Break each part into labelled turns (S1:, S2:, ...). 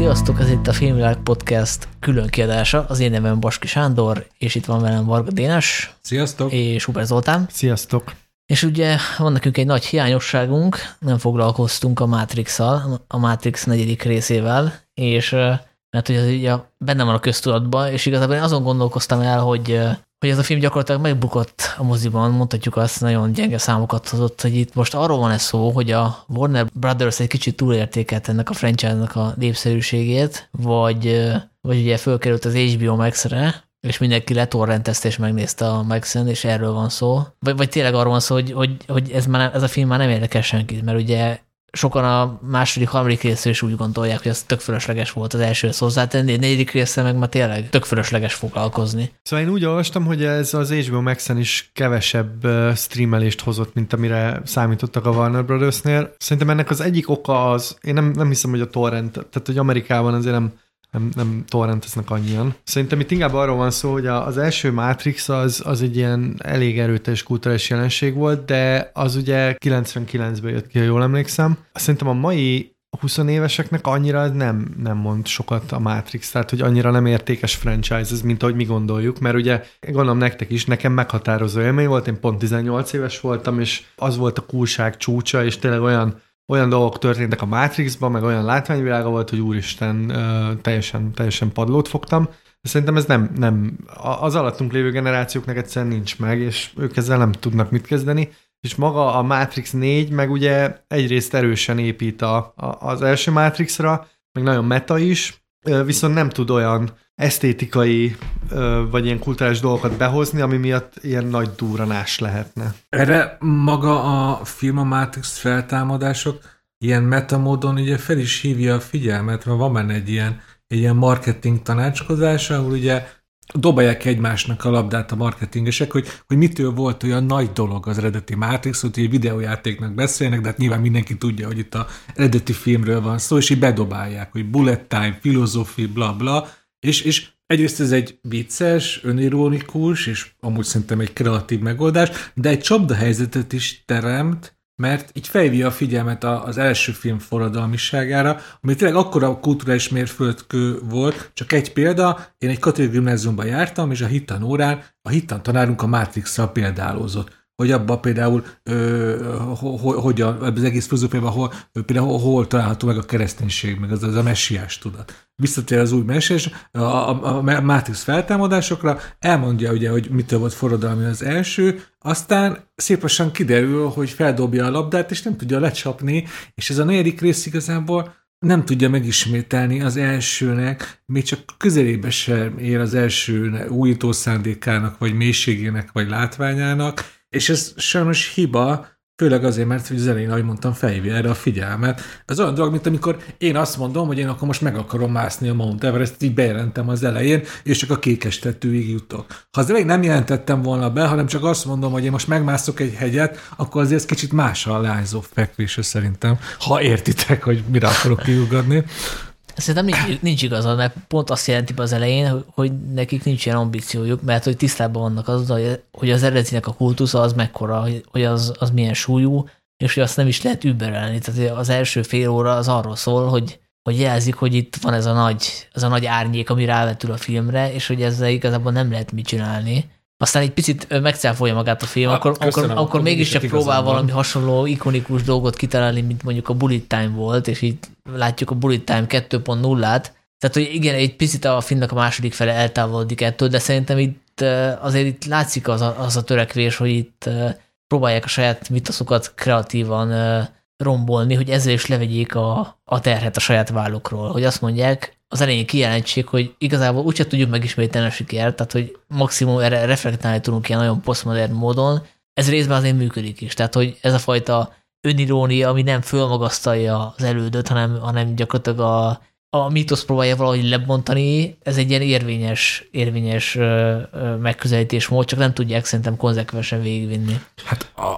S1: Sziasztok, ez itt a Filmvilág Podcast külön kiadása. Az én nevem Baski Sándor, és itt van velem Varga Dénes.
S2: Sziasztok!
S1: És Huber Zoltán.
S3: Sziasztok!
S1: És ugye van nekünk egy nagy hiányosságunk, nem foglalkoztunk a Matrix-szal, a Matrix negyedik részével, és mert hogy az ugye benne van a köztudatban, és igazából én azon gondolkoztam el, hogy hogy ez a film gyakorlatilag megbukott a moziban, mondhatjuk azt, nagyon gyenge számokat hozott, hogy itt most arról van ez szó, hogy a Warner Brothers egy kicsit túlértékelt ennek a franchise-nak a népszerűségét, vagy, vagy ugye fölkerült az HBO Max-re, és mindenki letorrentezte és megnézte a max és erről van szó. Vagy, vagy tényleg arról van szó, hogy, hogy, hogy ez, már, ez a film már nem érdekel senkit, mert ugye sokan a második, harmadik részről is úgy gondolják, hogy ez tök fölösleges volt az első hozzátenni, egy negyedik része meg ma tényleg tök fölösleges foglalkozni.
S3: Szóval én úgy olvastam, hogy ez az HBO Max-en is kevesebb streamelést hozott, mint amire számítottak a Warner Brothers-nél. Szerintem ennek az egyik oka az, én nem, nem hiszem, hogy a torrent, tehát hogy Amerikában azért nem nem, nem torrenteznek annyian. Szerintem itt inkább arról van szó, hogy az első Matrix az, az egy ilyen elég erőteljes kulturális jelenség volt, de az ugye 99-ben jött ki, ha jól emlékszem. Szerintem a mai 20 éveseknek annyira nem, nem mond sokat a Matrix, tehát hogy annyira nem értékes franchise ez, mint ahogy mi gondoljuk, mert ugye gondolom nektek is, nekem meghatározó élmény volt, én pont 18 éves voltam, és az volt a kulság csúcsa, és tényleg olyan olyan dolgok történtek a Matrixban, meg olyan látványvilága volt, hogy úristen, teljesen, teljesen padlót fogtam. De szerintem ez nem, nem, az alattunk lévő generációknak egyszerűen nincs meg, és ők ezzel nem tudnak mit kezdeni. És maga a Matrix 4 meg ugye egyrészt erősen épít a, a, az első Matrixra, meg nagyon meta is, viszont nem tud olyan esztétikai vagy ilyen kulturális dolgokat behozni, ami miatt ilyen nagy duranás lehetne.
S2: Erre maga a film a Matrix feltámadások ilyen metamódon ugye fel is hívja a figyelmet, mert van benne egy ilyen, egy ilyen marketing tanácskozás, ahol ugye dobálják egymásnak a labdát a marketingesek, hogy, hogy mitől volt olyan nagy dolog az eredeti Matrix, hogy egy videójátéknak beszélnek, de hát nyilván mindenki tudja, hogy itt a eredeti filmről van szó, és így bedobálják, hogy bullet time, filozófi, bla bla, és, és egyrészt ez egy vicces, önironikus, és amúgy szerintem egy kreatív megoldás, de egy csapda helyzetet is teremt, mert így felhívja a figyelmet az első film forradalmiságára, ami tényleg akkora kulturális mérföldkő volt, csak egy példa, én egy katolikus gimnáziumban jártam, és a hittan órán a hittan tanárunk a Matrix-szal példálózott hogy abban például ö, hogy az egész filozófiában hol, például hol, található meg a kereszténység, meg az, az a messiás tudat. Visszatér az új messiás, a, a, a Matrix feltámadásokra, elmondja ugye, hogy mitől volt forradalmi az első, aztán szépen kiderül, hogy feldobja a labdát, és nem tudja lecsapni, és ez a negyedik rész igazából nem tudja megismételni az elsőnek, még csak közelébe sem ér az első újító szándékának, vagy mélységének, vagy látványának, és ez sajnos hiba, főleg azért, mert hogy az elején, ahogy mondtam, felhívja erre a figyelmet. Ez olyan dolog, mint amikor én azt mondom, hogy én akkor most meg akarom mászni a Mount Everest, így bejelentem az elején, és csak a kékes tetőig jutok. Ha az elején nem jelentettem volna be, hanem csak azt mondom, hogy én most megmászok egy hegyet, akkor azért ez kicsit más a lányzó fekvése szerintem, ha értitek, hogy mire akarok kiugadni.
S1: Szerintem nincs, nincs igazad, mert pont azt jelenti az elején, hogy nekik nincs ilyen ambíciójuk, mert hogy tisztában vannak az, hogy az eredetinek a kultusza az mekkora, hogy az, az milyen súlyú, és hogy azt nem is lehet überelni. Tehát az első fél óra az arról szól, hogy, hogy jelzik, hogy itt van ez a nagy, ez a nagy árnyék, ami rávetül a filmre, és hogy ezzel igazából nem lehet mit csinálni aztán egy picit megcáfolja magát a film, akkor, köszönöm, akkor, akkor mégiscsak próbál valami hasonló ikonikus dolgot kitalálni, mint mondjuk a Bullet Time volt, és így látjuk a Bullet Time 2.0-át. Tehát, hogy igen, egy picit a filmnek a második fele eltávolodik ettől, de szerintem itt azért itt látszik az a, az a törekvés, hogy itt próbálják a saját mitoszokat kreatívan rombolni, hogy ezzel is levegyék a, a terhet a saját vállukról. Hogy azt mondják, az elején kijelentsék, hogy igazából úgyse tudjuk megismételni a sikert, tehát hogy maximum erre reflektálni tudunk ilyen nagyon posztmodern módon, ez részben azért működik is. Tehát, hogy ez a fajta önirónia, ami nem fölmagasztalja az elődöt, hanem, hanem gyakorlatilag a, a mítosz próbálja valahogy lebontani, ez egy ilyen érvényes, érvényes megközelítés mód, csak nem tudják szerintem konzekvensen végigvinni.
S2: Hát a,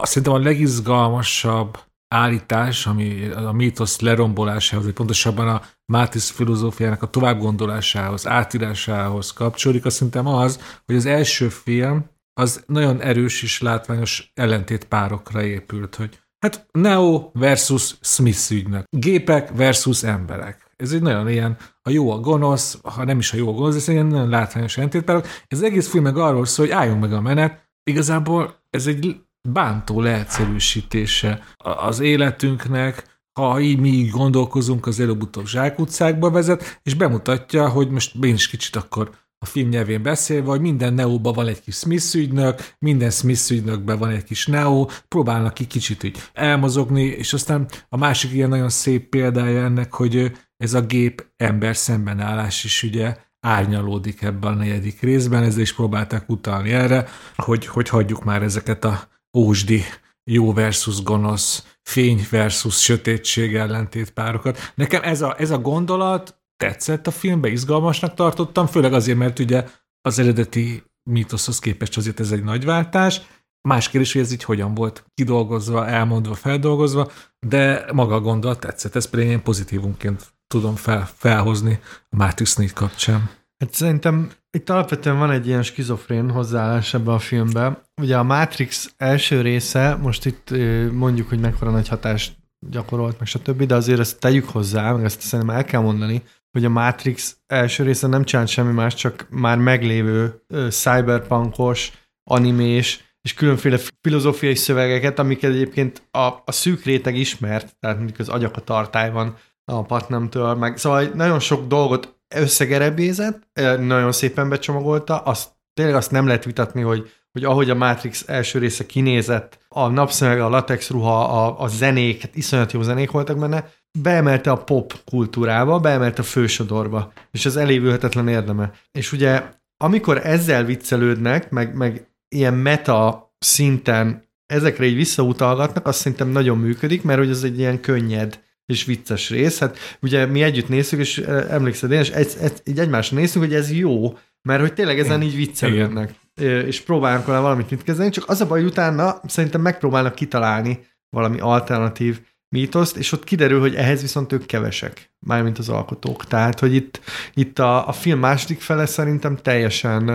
S2: a, szerintem a legizgalmasabb állítás, ami a mítosz lerombolásához, vagy pontosabban a Mátis filozófiának a továbbgondolásához, átírásához kapcsolódik, azt szerintem az, hogy az első film az nagyon erős és látványos ellentét párokra épült, hogy hát Neo versus Smith ügynök, gépek versus emberek. Ez egy nagyon ilyen, a jó a gonosz, ha nem is a jó a gonosz, ez egy ilyen nagyon látványos ellentétpárok. Ez egész film meg arról szól, hogy álljunk meg a menet. Igazából ez egy bántó leegyszerűsítése az életünknek, ha így mi így gondolkozunk, az előbb-utóbb zsákutcákba vezet, és bemutatja, hogy most én is kicsit akkor a film nyelvén beszélve, hogy minden Neo-ba van egy kis Smith ügynök, minden Smith ügynökben van egy kis Neo, próbálnak ki kicsit így elmozogni, és aztán a másik ilyen nagyon szép példája ennek, hogy ez a gép ember szembenállás is ugye árnyalódik ebben a negyedik részben, ezzel is próbálták utalni erre, hogy, hogy hagyjuk már ezeket a ósdi jó versus gonosz, fény versus sötétség ellentét párokat. Nekem ez a, ez a gondolat tetszett a filmbe, izgalmasnak tartottam, főleg azért, mert ugye az eredeti mítoszhoz képest azért ez egy nagy váltás. Más kérdés, hogy ez így hogyan volt kidolgozva, elmondva, feldolgozva, de maga a gondolat tetszett, ezt pedig én pozitívunként tudom fel, felhozni a Matrix 4 kapcsán.
S3: Hát szerintem itt alapvetően van egy ilyen skizofrén hozzáállás ebbe a filmbe. Ugye a Matrix első része, most itt mondjuk, hogy mekkora nagy hatást gyakorolt, meg stb., de azért ezt tegyük hozzá, meg ezt szerintem el kell mondani, hogy a Matrix első része nem csinált semmi más, csak már meglévő cyberpunkos, animés és különféle filozófiai szövegeket, amiket egyébként a, a szűk réteg ismert, tehát mondjuk az agyak a tartály van a Patnamtől, meg szóval nagyon sok dolgot összegerebézett, nagyon szépen becsomagolta, azt, tényleg azt nem lehet vitatni, hogy, hogy ahogy a Matrix első része kinézett, a napszemeg, a latex ruha, a, a zenék, hát iszonyat jó zenék voltak benne, beemelte a pop kultúrába, beemelte a fősodorba, és ez elévülhetetlen érdeme. És ugye, amikor ezzel viccelődnek, meg, meg ilyen meta szinten ezekre így visszautalgatnak, azt szerintem nagyon működik, mert hogy ez egy ilyen könnyed és vicces rész. Hát ugye mi együtt néztük, és emlékszed, én, és egy, egy, így egymásra néztünk, hogy ez jó, mert hogy tényleg ezen így viccelődnek, és próbálnak vele valamit mit kezdeni, csak az a baj, utána szerintem megpróbálnak kitalálni valami alternatív mítoszt, és ott kiderül, hogy ehhez viszont ők kevesek, mármint az alkotók. Tehát, hogy itt, itt a, a film második fele szerintem teljesen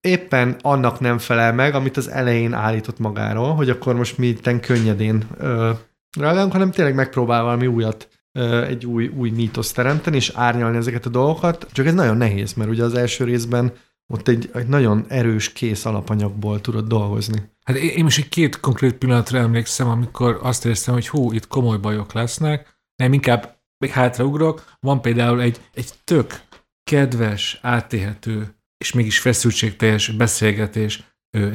S3: éppen annak nem felel meg, amit az elején állított magáról, hogy akkor most mi itten könnyedén uh, reagálunk, hanem tényleg megpróbál valami újat, egy új, új mítoszt teremteni, és árnyalni ezeket a dolgokat. Csak ez nagyon nehéz, mert ugye az első részben ott egy, egy nagyon erős kész alapanyagból tudod dolgozni.
S2: Hát én most egy két konkrét pillanatra emlékszem, amikor azt éreztem, hogy hú, itt komoly bajok lesznek, nem inkább még hátraugrok. Van például egy, egy tök kedves, átélhető és mégis feszültségteljes beszélgetés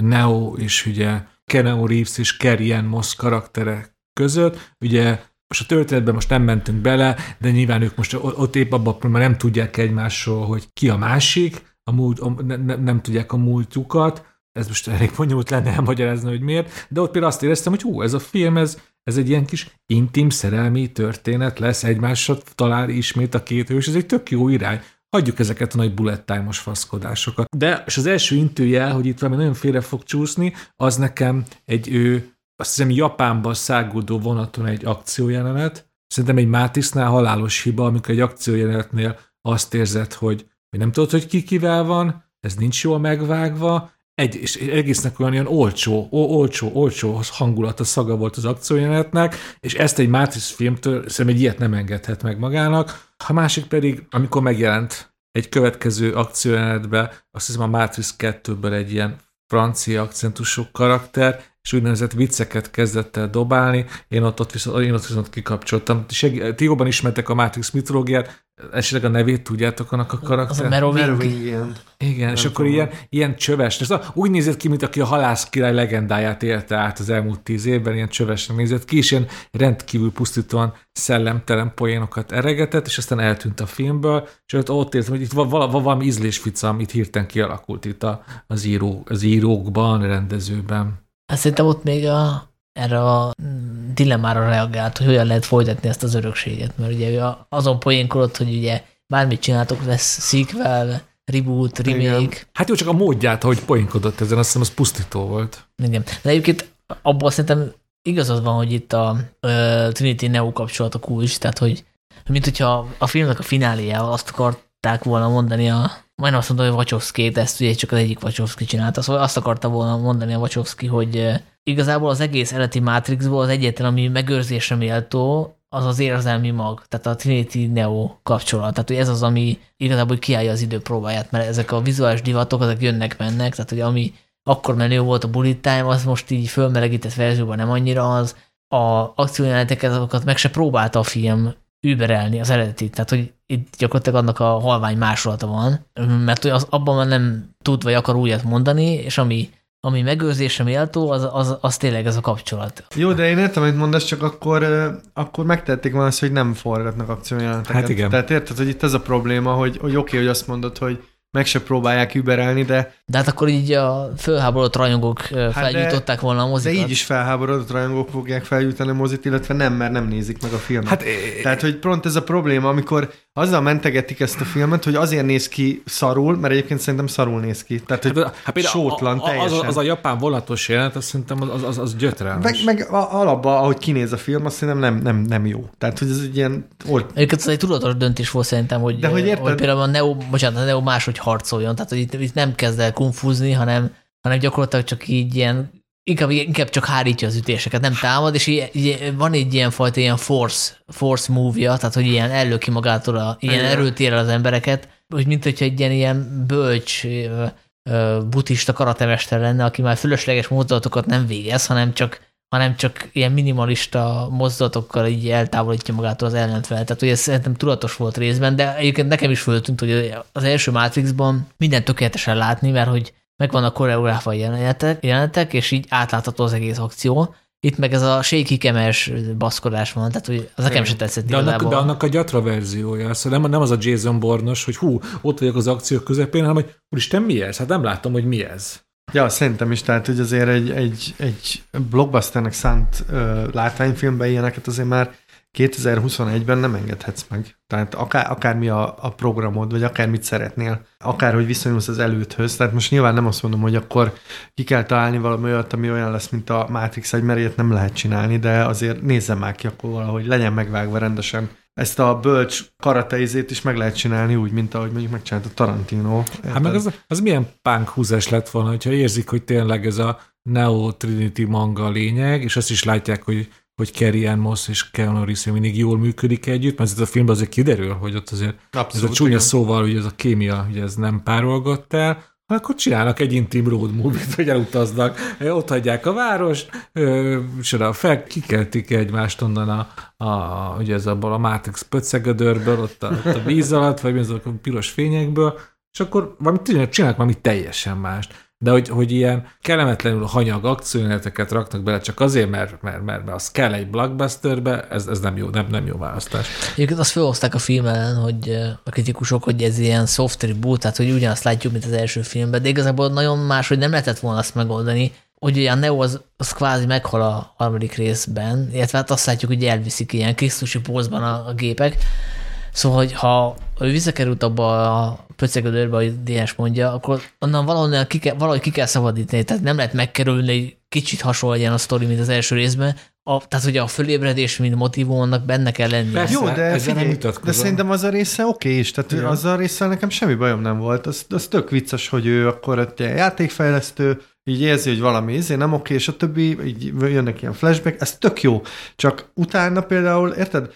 S2: Neo és ugye Keneo Reeves és Carrie Moss karakterek között. Ugye most a történetben most nem mentünk bele, de nyilván ők most ott épp abban már nem tudják egymásról, hogy ki a másik, a múlt, a, ne, ne, nem tudják a múltjukat, ez most elég bonyolult lenne elmagyarázni, hogy miért, de ott például azt éreztem, hogy hú, ez a film, ez, ez egy ilyen kis intim szerelmi történet lesz, egymásra talál ismét a két hős, ez egy tök jó irány. Hagyjuk ezeket a nagy bullet time-os faszkodásokat. De, és az első intőjel, hogy itt valami nagyon félre fog csúszni, az nekem egy ő, azt hiszem Japánban száguldó vonaton egy akciójelenet, szerintem egy Mátisznál halálos hiba, amikor egy akciójelenetnél azt érzed, hogy, hogy nem tudod, hogy ki kivel van, ez nincs jól megvágva, egy, és egésznek olyan olyan olcsó, olcsó, olcsó hangulata szaga volt az akciójelenetnek, és ezt egy Matrix filmtől szerintem egy ilyet nem engedhet meg magának. A másik pedig, amikor megjelent egy következő akciójelenetbe, azt hiszem a Matrix 2-ből egy ilyen francia akcentusú karakter, és úgynevezett vicceket kezdett el dobálni, én ott, ott, viszont, én ott viszont kikapcsoltam. Ti jobban ismertek a Matrix mitológiát, esetleg a nevét tudjátok annak a karakter? Az a
S3: Merovingian.
S2: Igen, nem és akkor ilyen, ilyen csöves. Ez úgy nézett ki, mint aki a halász király legendáját élte át az elmúlt tíz évben, ilyen csövesen nézett ki, és ilyen rendkívül pusztítóan szellemtelen poénokat eregetett, és aztán eltűnt a filmből, és ott, ott értem, hogy itt valami ízlésfica, amit hirtelen kialakult itt az, író, az írókban, rendezőben.
S1: Hát szerintem ott még a, erre a dilemmára reagált, hogy hogyan lehet folytatni ezt az örökséget, mert ugye azon poénkodott, hogy ugye bármit csináltok, lesz sequel, reboot, remake. Igen.
S2: Hát jó, csak a módját, hogy poénkodott ezen, azt hiszem, az pusztító volt.
S1: Igen. De egyébként abban szerintem igazad van, hogy itt a uh, Trinity Neo kapcsolatok új is, tehát hogy mint hogyha a filmnek a fináléjával azt akarták volna mondani a majdnem azt mondom, hogy Wachowski, de ezt ugye csak az egyik Wachowski csinálta, szóval azt akarta volna mondani a Wachowski, hogy igazából az egész eredeti Matrixból az egyetlen, ami megőrzésre méltó, az az érzelmi mag, tehát a Trinity Neo kapcsolat. Tehát, hogy ez az, ami igazából kiállja az idő próbáját, mert ezek a vizuális divatok, ezek jönnek-mennek, tehát, hogy ami akkor menő volt a bullet time, az most így fölmelegített verzióban nem annyira az. A akciójeleneteket, azokat meg se próbálta a film überelni az eredetit. Tehát, hogy itt gyakorlatilag annak a halvány másolata van, mert hogy az, abban már nem tud vagy akar újat mondani, és ami ami megőrzésre méltó, az, az, az tényleg ez a kapcsolat.
S3: Jó, de én értem, amit mondasz, csak akkor, akkor megtették volna azt, hogy nem forgatnak akciójeleneteket.
S2: Hát igen.
S3: Tehát érted, hogy itt ez a probléma, hogy, hogy oké, okay, hogy azt mondod, hogy meg se próbálják überelni, de...
S1: De hát akkor így a fölháborodott rajongók hát felgyújtották volna a mozikat.
S3: De így is felháborodott rajongók fogják felgyújtani a mozit, illetve nem, mert nem nézik meg a filmet. Hát, Tehát, hogy pont ez a probléma, amikor azzal mentegetik ezt a filmet, hogy azért néz ki szarul, mert egyébként szerintem szarul néz ki. Tehát, hogy hát, hát sótlan
S2: a, a,
S3: teljesen.
S2: Az, az, a japán vonatos jelent, azt szerintem az, az, az gyötrelmes.
S3: Meg, meg a, alapban, ahogy kinéz a film, azt szerintem nem, nem, nem jó. Tehát, hogy ez egy ilyen...
S1: Old... Egyébként ez egy tudatos döntés volt szerintem, hogy, De hogy, érted? hogy például a Neo, bocsánat, a Neo máshogy harcoljon. Tehát, hogy itt, itt nem kezd el konfúzni, hanem, hanem gyakorlatilag csak így ilyen inkább, inkább csak hárítja az ütéseket, nem támad, és így, van egy ilyen fajta ilyen force, force move-ja, tehát hogy ilyen ellöki magától, a, ilyen erőt ér az embereket, hogy mint hogyha egy ilyen, ilyen bölcs buddhista karatemester lenne, aki már fölösleges mozdulatokat nem végez, hanem csak, hanem csak ilyen minimalista mozdulatokkal így eltávolítja magától az ellenfel. Tehát, hogy ez szerintem tudatos volt részben, de egyébként nekem is föltűnt, hogy az első Matrixban minden tökéletesen látni, mert hogy megvan a koreográfa jelenetek, jelenetek, és így átlátható az egész akció. Itt meg ez a shaky kemes baszkodás van, tehát hogy az nekem sem tetszett
S2: de annak, de annak a gyatra verziója, szóval nem, nem az a Jason Bornos, hogy hú, ott vagyok az akció közepén, hanem hogy úristen, mi ez? Hát nem láttam, hogy mi ez.
S3: Ja, szerintem is, tehát hogy azért egy, egy, egy blockbusternek szánt uh, látványfilmben ilyeneket azért már 2021-ben nem engedhetsz meg. Tehát akár, akármi a, a programod, vagy akármit szeretnél, akárhogy viszonyulsz az előthöz. Tehát most nyilván nem azt mondom, hogy akkor ki kell találni valami olyat, ami olyan lesz, mint a Matrix egy, mert ilyet nem lehet csinálni, de azért nézzem már ki akkor valahogy, legyen megvágva rendesen. Ezt a bölcs karateizét is meg lehet csinálni úgy, mint ahogy mondjuk megcsinálta Tarantino.
S2: Hát meg az, az milyen punk húzás lett volna, hogyha érzik, hogy tényleg ez a Neo Trinity manga a lényeg, és azt is látják, hogy hogy Carrie Ann Moss és Keanu Reeves mindig jól működik együtt, mert ez a filmben azért kiderül, hogy ott azért Abszolút, ez a csúnya igen. szóval, hogy ez a kémia, hogy ez nem párolgott el, akkor csinálnak egy intim road movie-t, hogy elutaznak, ott hagyják a várost, és oda fel, kikeltik egymást onnan a, a, ugye ez abból a Matrix pöccegödörből, ott a, ott a víz alatt, vagy azok a piros fényekből, és akkor valami, csinálnak valami teljesen mást de hogy, hogy ilyen kellemetlenül hanyag akciójeleneteket raknak bele csak azért, mert, mert, mert, mert az kell egy blockbusterbe, ez, ez nem, jó, nem, nem jó választás.
S1: Egyébként azt felhozták a film ellen, hogy a kritikusok, hogy ez ilyen soft reboot, tehát hogy ugyanazt látjuk, mint az első filmben, de igazából nagyon más, hogy nem lehetett volna azt megoldani, hogy ugye a Neo az, az kvázi meghal a harmadik részben, illetve hát azt látjuk, hogy elviszik ilyen krisztusi pózban a, a gépek, Szóval, hogy ha ő visszakerült abba a pöcegödörbe, ahogy DS mondja, akkor onnan valahol ki kell, valahogy ki kell szabadítani, tehát nem lehet megkerülni, hogy kicsit hasonló a sztori, mint az első részben, a, tehát ugye a fölébredés, mint motivum, annak benne kell lenni.
S3: Persze, Jó, de, figyelj, de szerintem az a része oké okay is, tehát Igen. az a része nekem semmi bajom nem volt. Az, az tök vicces, hogy ő akkor egy játékfejlesztő, így érzi, hogy valami izé nem oké, és a többi, így jönnek ilyen flashback, ez tök jó. Csak utána például, érted,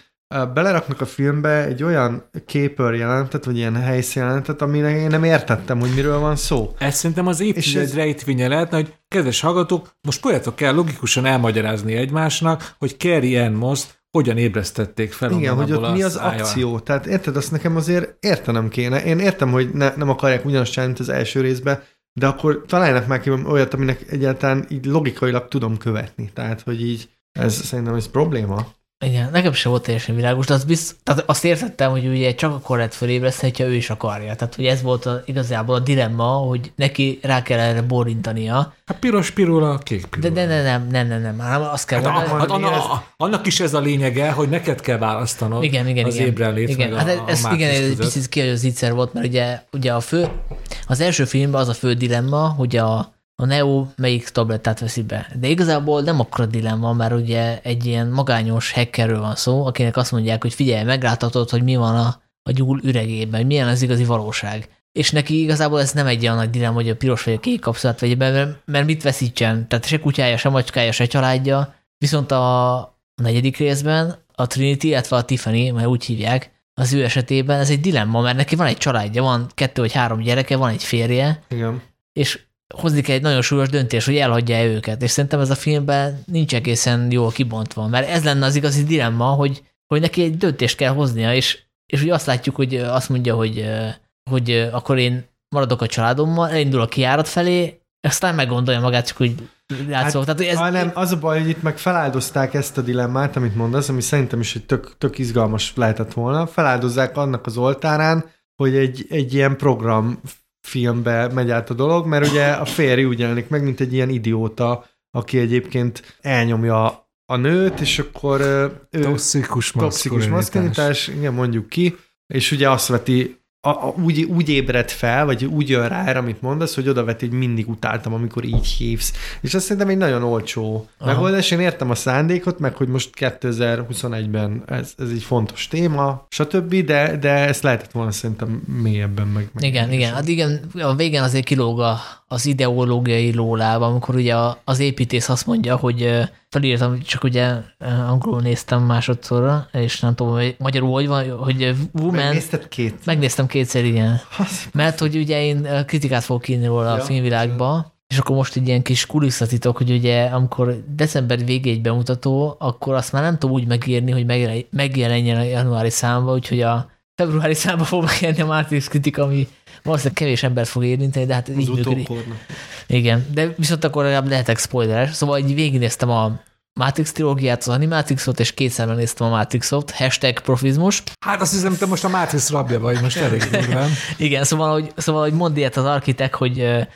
S3: beleraknak a filmbe egy olyan képer jelentet, vagy ilyen helyszínelentet, amire én nem értettem, hogy miről van szó.
S2: Ez szerintem az egy rejtvénye lehetne, hogy kedves hallgatók, most próbáljátok el logikusan elmagyarázni egymásnak, hogy Carrie Ann Moss hogyan ébresztették fel
S3: Igen, hogy ott mi az szája. akció. Tehát érted, azt nekem azért értenem kéne. Én értem, hogy ne, nem akarják ugyanazt csinálni, mint az első részben, de akkor találnak ki olyat, aminek egyáltalán így logikailag tudom követni. Tehát, hogy így ez szerintem ez probléma.
S1: Igen, nekem sem volt teljesen világos, de az bizt, tehát azt értettem, hogy ugye csak akkor lehet fölébreszteni, ha ő is akarja. Tehát, hogy ez volt a, igazából a dilemma, hogy neki rá kell erre borintania.
S2: Hát piros pirula, kék pirula.
S1: De, de ne, nem, nem, nem, nem, nem, azt kell
S2: hát, mondani. Hát, anna, ez... annak is ez a lényege, hogy neked kell választanod
S1: igen, igen,
S2: az
S1: igen,
S2: ébrenlét,
S1: igen. Hát a, ez, a igen, ez egy picit ki, hogy az ígyszer volt, mert ugye, ugye a fő, az első filmben az a fő dilemma, hogy a, a Neo melyik tablettát veszi be. De igazából nem akkora dilemma, mert ugye egy ilyen magányos hackerről van szó, akinek azt mondják, hogy figyelj, megláthatod, hogy mi van a, a gyúl üregében, milyen az igazi valóság. És neki igazából ez nem egy olyan nagy dilemma, hogy a piros vagy a kék kapszulát vegye be, mert, mert mit veszítsen? Tehát se kutyája, se macskája, se családja. Viszont a negyedik részben a Trinity, illetve a Tiffany, mert úgy hívják, az ő esetében ez egy dilemma, mert neki van egy családja, van kettő vagy három gyereke, van egy férje,
S3: Igen.
S1: és hozni kell egy nagyon súlyos döntés, hogy elhagyja -e őket. És szerintem ez a filmben nincs egészen jól kibontva, mert ez lenne az igazi dilemma, hogy, hogy neki egy döntést kell hoznia, és, és ugye azt látjuk, hogy azt mondja, hogy, hogy akkor én maradok a családommal, elindul a kiárat felé, aztán meggondolja magát, csak hogy játszol. Hát, Tehát, ez,
S3: hanem az a baj, hogy itt meg feláldozták ezt a dilemmát, amit mondasz, ami szerintem is egy tök, tök izgalmas lehetett volna. Feláldozzák annak az oltárán, hogy egy, egy ilyen program filmbe megy át a dolog, mert ugye a férj úgy jelenik meg, mint egy ilyen idióta, aki egyébként elnyomja a nőt, és akkor ő
S2: Toxikus
S3: toxikus maszkulinitás, igen, mondjuk ki, és ugye azt veti a, a, úgy, úgy ébred fel, vagy úgy jön rá erre, amit mondasz, hogy oda veti, hogy mindig utáltam, amikor így hívsz. És azt szerintem egy nagyon olcsó Aha. megoldás. Én értem a szándékot, meg hogy most 2021-ben ez, ez egy fontos téma, stb., de, de ezt lehetett volna szerintem mélyebben meg. meg
S1: igen, igen. Hát igen, a végén azért kilóg a, az ideológiai lólába, amikor ugye az építész azt mondja, hogy felírtam, csak ugye angolul néztem másodszorra, és nem tudom, hogy magyarul hogy van, hogy woman...
S3: Megnézted két?
S1: Megnéztem kétszer, igen. Mert hogy ugye én kritikát fogok írni róla ja, a filmvilágba, és akkor most egy ilyen kis kulisszatitok, hogy ugye amikor december végéig bemutató, akkor azt már nem tudom úgy megírni, hogy megjelenjen a januári számba, úgyhogy a februári számba fog megjelenni a Matrix kritika, ami valószínűleg kevés embert fog érinteni, de hát
S3: Az így működik.
S1: Igen, de viszont akkor legalább lehetek spoileres. Szóval így végignéztem a Matrix trilógiát, az Animatrixot, és kétszer megnéztem a Matrixot, hashtag profizmus.
S2: Hát azt hiszem, te most a Matrix rabja vagy, most elég durván.
S1: Igen, szóval, hogy, szóval, hogy mond ilyet az architekt, hogy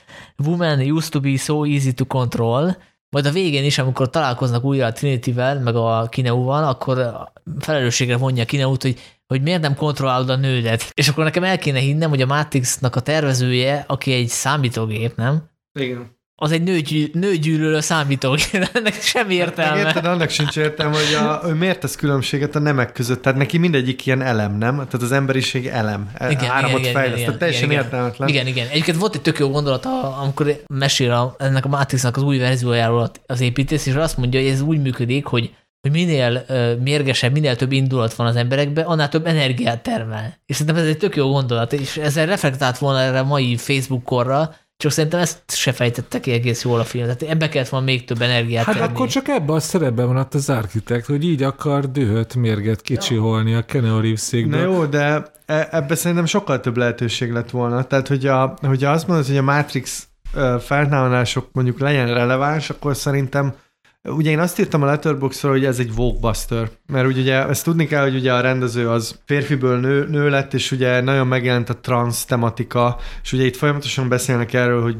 S1: woman used to be so easy to control, majd a végén is, amikor találkoznak újra a Trinity-vel, meg a Kineuval, akkor felelősségre vonja a Kineut, hogy hogy miért nem kontrollálod a nődet. És akkor nekem el kéne hinnem, hogy a Matrixnak a tervezője, aki egy számítógép, nem?
S3: Igen.
S1: Az egy nőgyű, nőgyűlölő számítógép, ennek semmi értelme.
S3: Érted, annak sincs értelme, hogy a, ő miért tesz különbséget a nemek között. Tehát neki mindegyik ilyen elem, nem? Tehát az emberiség elem. E, igen, Áramot igen, fejleszt. Igen, Tehát teljesen igen, értelmetlen.
S1: Igen, igen. Egyébként volt egy tök jó gondolat, amikor mesél a, ennek a Matrixnak az új verziójáról az építész, és azt mondja, hogy ez úgy működik, hogy hogy minél mérgesebb, minél több indulat van az emberekben, annál több energiát termel. És szerintem ez egy tök jó gondolat, és ezzel reflektált volna erre a mai Facebook korra, csak szerintem ezt se fejtette ki egész jól a film. Tehát ebbe kellett volna még több energiát
S2: Hát
S1: tenni.
S2: akkor csak ebben a szerepben van az architekt, hogy így akar dühöt, mérget kicsiholni a Keanu Reeves-ékből.
S3: Na jó, de e- ebbe szerintem sokkal több lehetőség lett volna. Tehát, hogyha, hogyha azt mondod, hogy a Matrix feltámadások mondjuk legyen releváns, akkor szerintem Ugye én azt írtam a Letterboxdra, hogy ez egy Voguebuster, mert ugye ezt tudni kell, hogy ugye a rendező az férfiből nő, nő lett, és ugye nagyon megjelent a trans tematika, és ugye itt folyamatosan beszélnek erről, hogy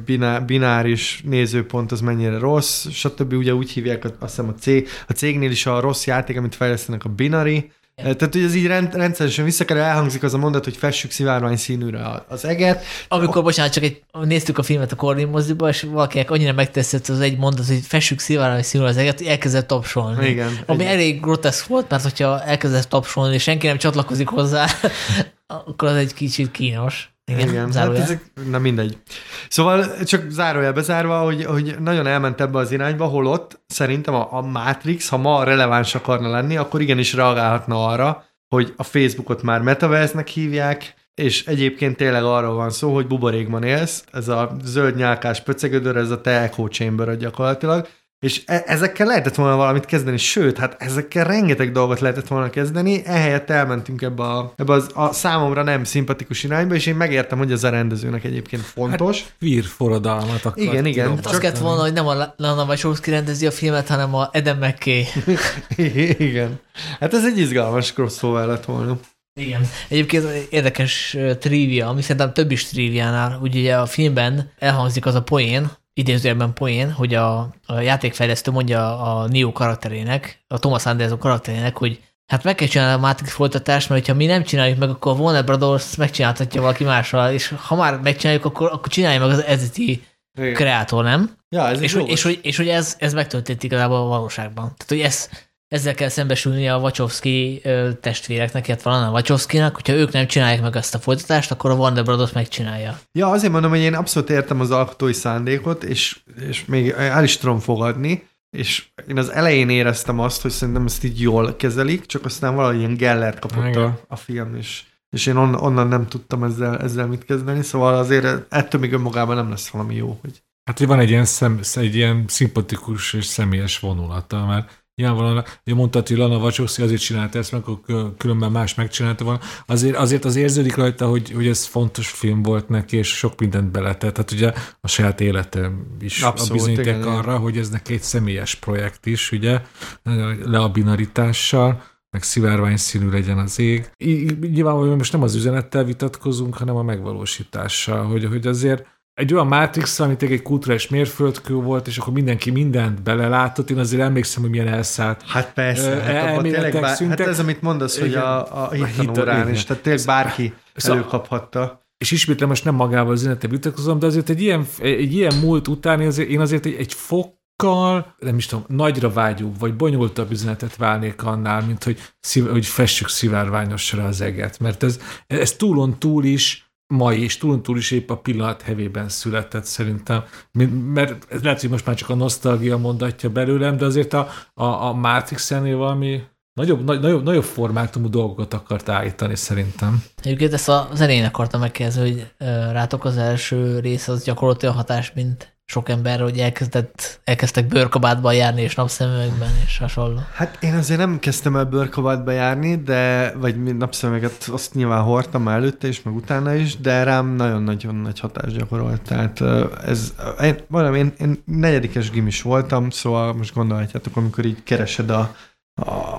S3: bináris nézőpont az mennyire rossz, stb. Ugye úgy hívják azt hiszem a cég, a cégnél is a rossz játék, amit fejlesztenek a binary, tehát, hogy ez így rend, rendszeresen vissza kell, elhangzik az a mondat, hogy fessük szivárvány színűre az eget.
S1: Amikor, bocsánat, csak egy, néztük a filmet a Corvin moziba, és valakinek annyira megteszett az egy mondat, hogy fessük szivárvány színűre az eget, elkezdett tapsolni.
S3: Igen.
S1: Ami
S3: igen.
S1: elég groteszk volt, mert hogyha elkezdett tapsolni, és senki nem csatlakozik hozzá, akkor az egy kicsit kínos.
S3: Igen, Igen. hát ezek, na mindegy. Szóval csak zárójel bezárva, hogy, hogy nagyon elment ebbe az irányba, holott szerintem a, a Matrix, ha ma releváns akarna lenni, akkor igenis reagálhatna arra, hogy a Facebookot már metaverse hívják, és egyébként tényleg arról van szó, hogy buborékban élsz, ez a zöld nyálkás pöcegödör, ez a te echo chamber gyakorlatilag, és e- ezekkel lehetett volna valamit kezdeni, sőt, hát ezekkel rengeteg dolgot lehetett volna kezdeni, ehelyett elmentünk ebbe a, ebbe az, a számomra nem szimpatikus irányba, és én megértem, hogy ez a rendezőnek egyébként fontos. Hát,
S2: vír forradalmat akar.
S3: Igen, igen.
S1: Hát azt kellett volna, hogy nem a Lana Wachowski rendezi a filmet, hanem a Adam McKay.
S3: igen. Hát ez egy izgalmas crossover lett volna.
S1: Igen. Egyébként érdekes trivia, ami szerintem több is triviánál, ugye a filmben elhangzik az a poén, idézőjelben poén, hogy a, a játékfejlesztő mondja a Neo karakterének, a Thomas Anderson karakterének, hogy hát meg kell csinálni a Matrix folytatást, mert ha mi nem csináljuk meg, akkor a Warner Brothers megcsináltatja valaki mással, és ha már megcsináljuk, akkor, akkor csinálja meg az eredeti kreátor, nem?
S3: Ja, ez
S1: és, hogy, és, hogy, és hogy ez, ez megtörtént igazából a valóságban. Tehát, hogy ez, ezzel kell szembesülni a Wachowski testvéreknek, illetve a Wachowskinak, hogyha ők nem csinálják meg ezt a folytatást, akkor a Warner Brothers megcsinálja.
S3: Ja, azért mondom, hogy én abszolút értem az alkotói szándékot, és, és még el is tudom fogadni, és én az elején éreztem azt, hogy szerintem ezt így jól kezelik, csak aztán valahogy ilyen Geller kapott a, a film, és, és én on, onnan nem tudtam ezzel, ezzel mit kezdeni, szóval azért ettől még önmagában nem lesz valami jó. Hogy...
S2: Hát, hogy van egy ilyen, szem, egy ilyen szimpatikus és személyes vonulata, mert nyilvánvalóan, hogy mondtad, hogy Lana Wachowski azért csinálta ezt, mert akkor különben más megcsinálta volna. Azért, azért az érződik rajta, hogy, hogy ez fontos film volt neki, és sok mindent beletett. Tehát ugye a saját élete is Abszolút, a bizonyíték igen, arra, hogy ez neki egy személyes projekt is, ugye, le a binaritással meg szivárvány színű legyen az ég. Nyilvánvalóan most nem az üzenettel vitatkozunk, hanem a megvalósítással, hogy, hogy azért egy olyan Matrix, amit egy kulturális mérföldkő volt, és akkor mindenki mindent belelátott. Én azért emlékszem, hogy milyen elszállt.
S3: Hát persze, hát, tényleg bár, hát ez, amit mondasz, igen, hogy a, a hittanórán is, tehát tényleg bárki szóval, előkaphatta.
S2: És ismétlem, most nem magával az üzenetet vitatkozom, de azért egy ilyen, egy ilyen múlt után azért, én azért egy, egy fokkal, nem is tudom, nagyra vágyóbb, vagy bonyolultabb üzenetet válnék annál, mint hogy, szív, hogy fessük szivárványosra az eget. Mert ez, ez túlon túl is mai, és túl túl is épp a pillanat hevében született szerintem, mert lehet, hogy most már csak a nosztalgia mondatja belőlem, de azért a, a, a Matrix-ennél valami nagyobb, nagy, nagyobb, nagyobb formátumú dolgokat akart állítani szerintem.
S1: Egyébként ezt az elején akartam megkérdezni, hogy rátok az első rész az gyakorlatilag hatás, mint sok ember, hogy elkezdett, elkezdtek bőrkabátban járni, és napszemüvegben, és hasonló.
S3: Hát én azért nem kezdtem el bőrkabátba járni, de, vagy napszemüveget azt nyilván hordtam előtte is, meg utána is, de rám nagyon-nagyon nagy hatást gyakorolt. Tehát ez, én, valami, én, én negyedikes gimis voltam, szóval most gondolhatjátok, amikor így keresed a,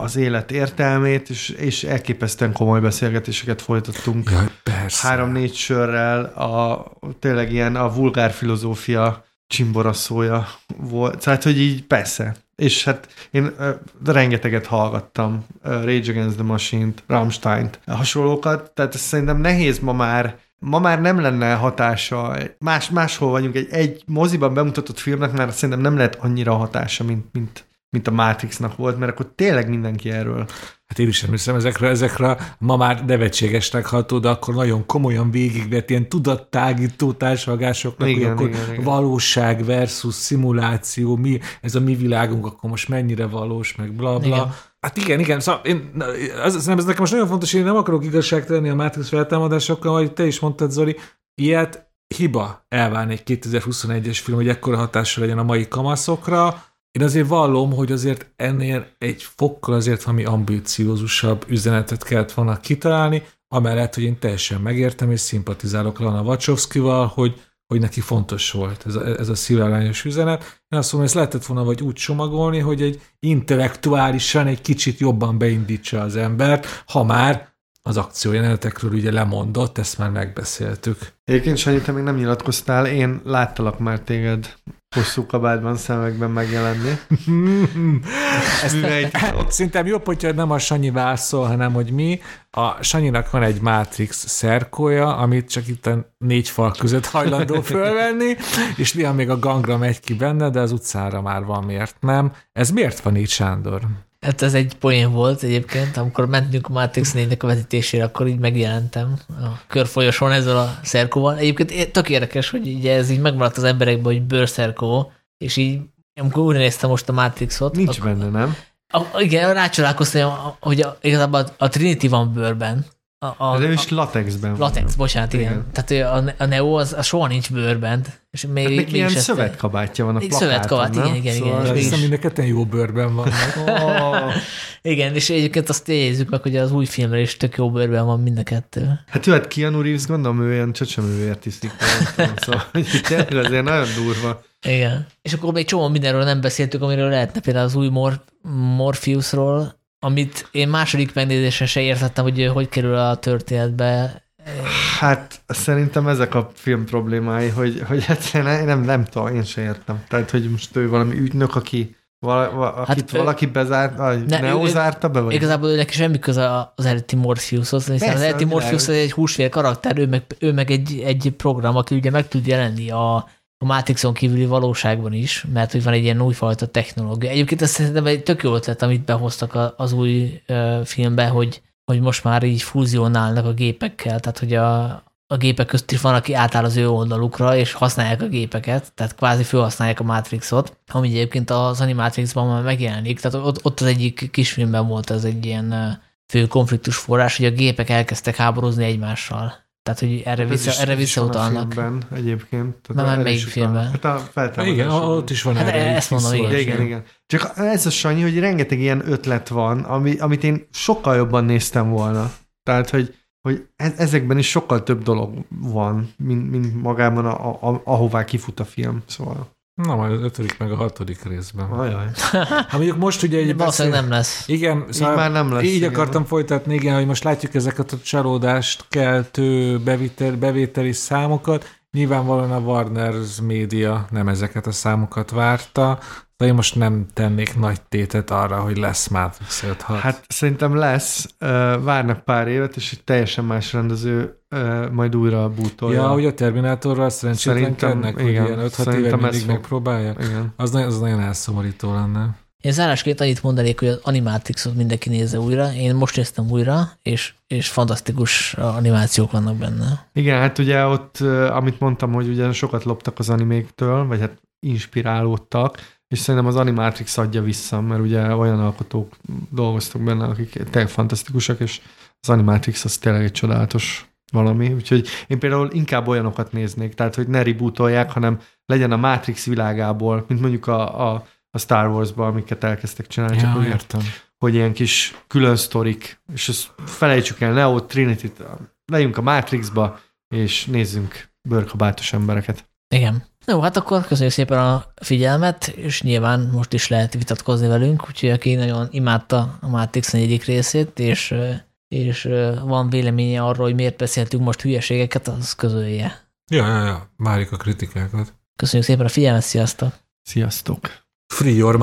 S3: az élet értelmét, és, és elképesztően komoly beszélgetéseket folytattunk.
S2: Ja, persze.
S3: Három-négy sörrel, a, tényleg ilyen a vulgár filozófia csimboraszója volt. Tehát, hogy így persze. És hát én uh, rengeteget hallgattam uh, Rage Against the Machine-t, Rammstein-t, hasonlókat, tehát ez szerintem nehéz ma már ma már nem lenne hatása, más, máshol vagyunk, egy, egy moziban bemutatott filmnek már szerintem nem lehet annyira hatása, mint, mint, mint a Matrixnak volt, mert akkor tényleg mindenki erről
S2: hát én is emlékszem ezekre, ezekre ma már nevetségesnek ható, de akkor nagyon komolyan végigvett ilyen tudattágító társalgásoknak, igen, hogy akkor igen, igen. valóság versus szimuláció, mi, ez a mi világunk, akkor most mennyire valós, meg bla bla. Igen. Hát igen, igen, szóval én, ez, ez nekem most nagyon fontos, én nem akarok igazság tenni a Matrix feltámadásokkal, ahogy te is mondtad, Zoli, ilyet hiba elválni egy 2021-es film, hogy ekkora hatással legyen a mai kamaszokra, én azért vallom, hogy azért ennél egy fokkal azért valami ambíciózusabb üzenetet kellett volna kitalálni, amellett, hogy én teljesen megértem és szimpatizálok Lana Wachowskival, hogy, hogy neki fontos volt ez a, ez a szíválányos üzenet. Én azt mondom, ezt lehetett volna vagy úgy csomagolni, hogy egy intellektuálisan egy kicsit jobban beindítsa az embert, ha már az akciójelenetekről ugye lemondott, ezt már megbeszéltük.
S3: Egyébként Sanyi, te még nem nyilatkoztál, én láttalak már téged hosszú kabátban, szemekben megjelenni.
S2: Ezt Szerintem jobb, hogyha nem a Sanyi vászol, hanem hogy mi. A Sanyinak van egy Matrix szerkója, amit csak itt a négy fal között hajlandó fölvenni, és néha még a gangra megy ki benne, de az utcára már van, miért nem. Ez miért van így, Sándor?
S1: Hát ez egy poén volt egyébként, amikor mentünk a Matrix 4 a vetítésére, akkor így megjelentem a körfolyosón ezzel a szerkóval. Egyébként tök érdekes, hogy így ez így megmaradt az emberekben, hogy bőrszerkó, és így amikor úgy néztem most a Matrixot.
S3: Nincs akkor, benne, nem?
S1: A, igen, rácsodálkoztam, hogy a, igazából a Trinity van bőrben,
S3: a, a, De ő is latexben
S1: Latex, van. bocsánat, igen. igen. Tehát a, a Neo az, az soha nincs bőrben. És még, hát
S3: még ilyen szövetkabátja van a plakáton,
S1: Szövetkabát, igen, igen,
S2: szóval
S1: igen.
S2: Hiszem, mind a ketten jó bőrben van.
S1: oh. igen, és egyébként azt jegyezzük meg, hogy az új filmre is tök jó bőrben van mind a kettő.
S3: Hát jó, hát Keanu Reeves gondolom, ő ilyen csöcsöművért iszik. szóval tényleg azért nagyon durva.
S1: Igen. És akkor még csomó mindenről nem beszéltük, amiről lehetne például az új Mor- Morpheusról, amit én második megnézésen se értettem, hogy hogy kerül a történetbe.
S3: Hát szerintem ezek a film problémái, hogy, hogy egyszerűen nem, nem tudom, én se értem. Tehát, hogy most ő valami ügynök, aki vala, vala, hát ő, valaki bezárt, vagy ne, Neo ő, zárta be? Vagy?
S1: Igazából ő neki semmi köze az eredeti Morpheushoz, hiszen Persze, az eredeti Morpheus egy húsvér karakter, ő meg, ő meg egy, egy program, aki ugye meg tud jelenni a, a Matrixon kívüli valóságban is, mert hogy van egy ilyen újfajta technológia. Egyébként ez szerintem egy tök jó ötlet, amit behoztak az új filmbe, hogy, hogy most már így fúzionálnak a gépekkel, tehát hogy a, a gépek közt is van, aki átáll az ő oldalukra, és használják a gépeket, tehát kvázi felhasználják a Matrixot, ami egyébként az Animatrixban már megjelenik, tehát ott, ott az egyik kisfilmben volt ez egy ilyen fő konfliktus forrás, hogy a gépek elkezdtek háborúzni egymással. Tehát, hogy erre, vissza,
S3: is,
S1: erre visszautalnak.
S3: Filmben, egyébként.
S1: Tehát nem, nem melyik filmben?
S3: Hát a
S2: feltámadás. Igen, ott is van
S1: hát erre ezt mondom, igen,
S3: igen, igen. Csak ez a Sanyi, hogy rengeteg ilyen ötlet van, ami, amit én sokkal jobban néztem volna. Tehát, hogy hogy e- ezekben is sokkal több dolog van, mint, mint magában, a, a, ahová kifut a film. Szóval.
S2: Na, majd az ötödik meg a hatodik részben.
S3: Ajaj.
S2: Ha mondjuk most ugye egy
S1: beszél... nem lesz.
S2: Igen,
S3: szóval így már nem lesz.
S2: Így
S3: igen.
S2: akartam folytatni, igen, hogy most látjuk ezeket a csalódást keltő bevétel, bevételi számokat. Nyilvánvalóan a Warner's Media nem ezeket a számokat várta, de én most nem tennék nagy tétet arra, hogy lesz Matrix 5
S3: Hát szerintem lesz, várnak pár évet, és egy teljesen más rendező majd újra bútolja.
S2: Ja, hogy a Terminátorral szerencsétlenkednek, hogy ilyen 5-6 éve mindig megpróbálják.
S3: Igen.
S2: Az, az nagyon elszomorító lenne.
S1: Én zárásként annyit mondanék, hogy az Animatrixot mindenki nézze újra. Én most néztem újra, és, és fantasztikus animációk vannak benne.
S3: Igen, hát ugye ott, amit mondtam, hogy ugye sokat loptak az animéktől, vagy hát inspirálódtak, és szerintem az Animatrix adja vissza, mert ugye olyan alkotók dolgoztak benne, akik tényleg fantasztikusak, és az Animatrix az tényleg egy csodálatos valami, úgyhogy én például inkább olyanokat néznék, tehát hogy ne rebootolják, hanem legyen a Matrix világából, mint mondjuk a, a, a Star Wars-ban, amiket elkezdtek csinálni.
S2: Ja,
S3: csak hogy,
S2: értem.
S3: hogy ilyen kis külön sztorik, és ezt felejtsük el Neo, Trinity-t, legyünk a Matrixba, és nézzünk bőrkabátos embereket.
S1: Igen. Jó, hát akkor köszönjük szépen a figyelmet, és nyilván most is lehet vitatkozni velünk, úgyhogy aki nagyon imádta a Matrix negyedik részét, és, és van véleménye arról, hogy miért beszéltünk most hülyeségeket, az közölje.
S2: Ja, ja, ja, várjuk a kritikákat.
S1: Köszönjük szépen a figyelmet, sziasztok!
S3: Sziasztok!
S2: inferior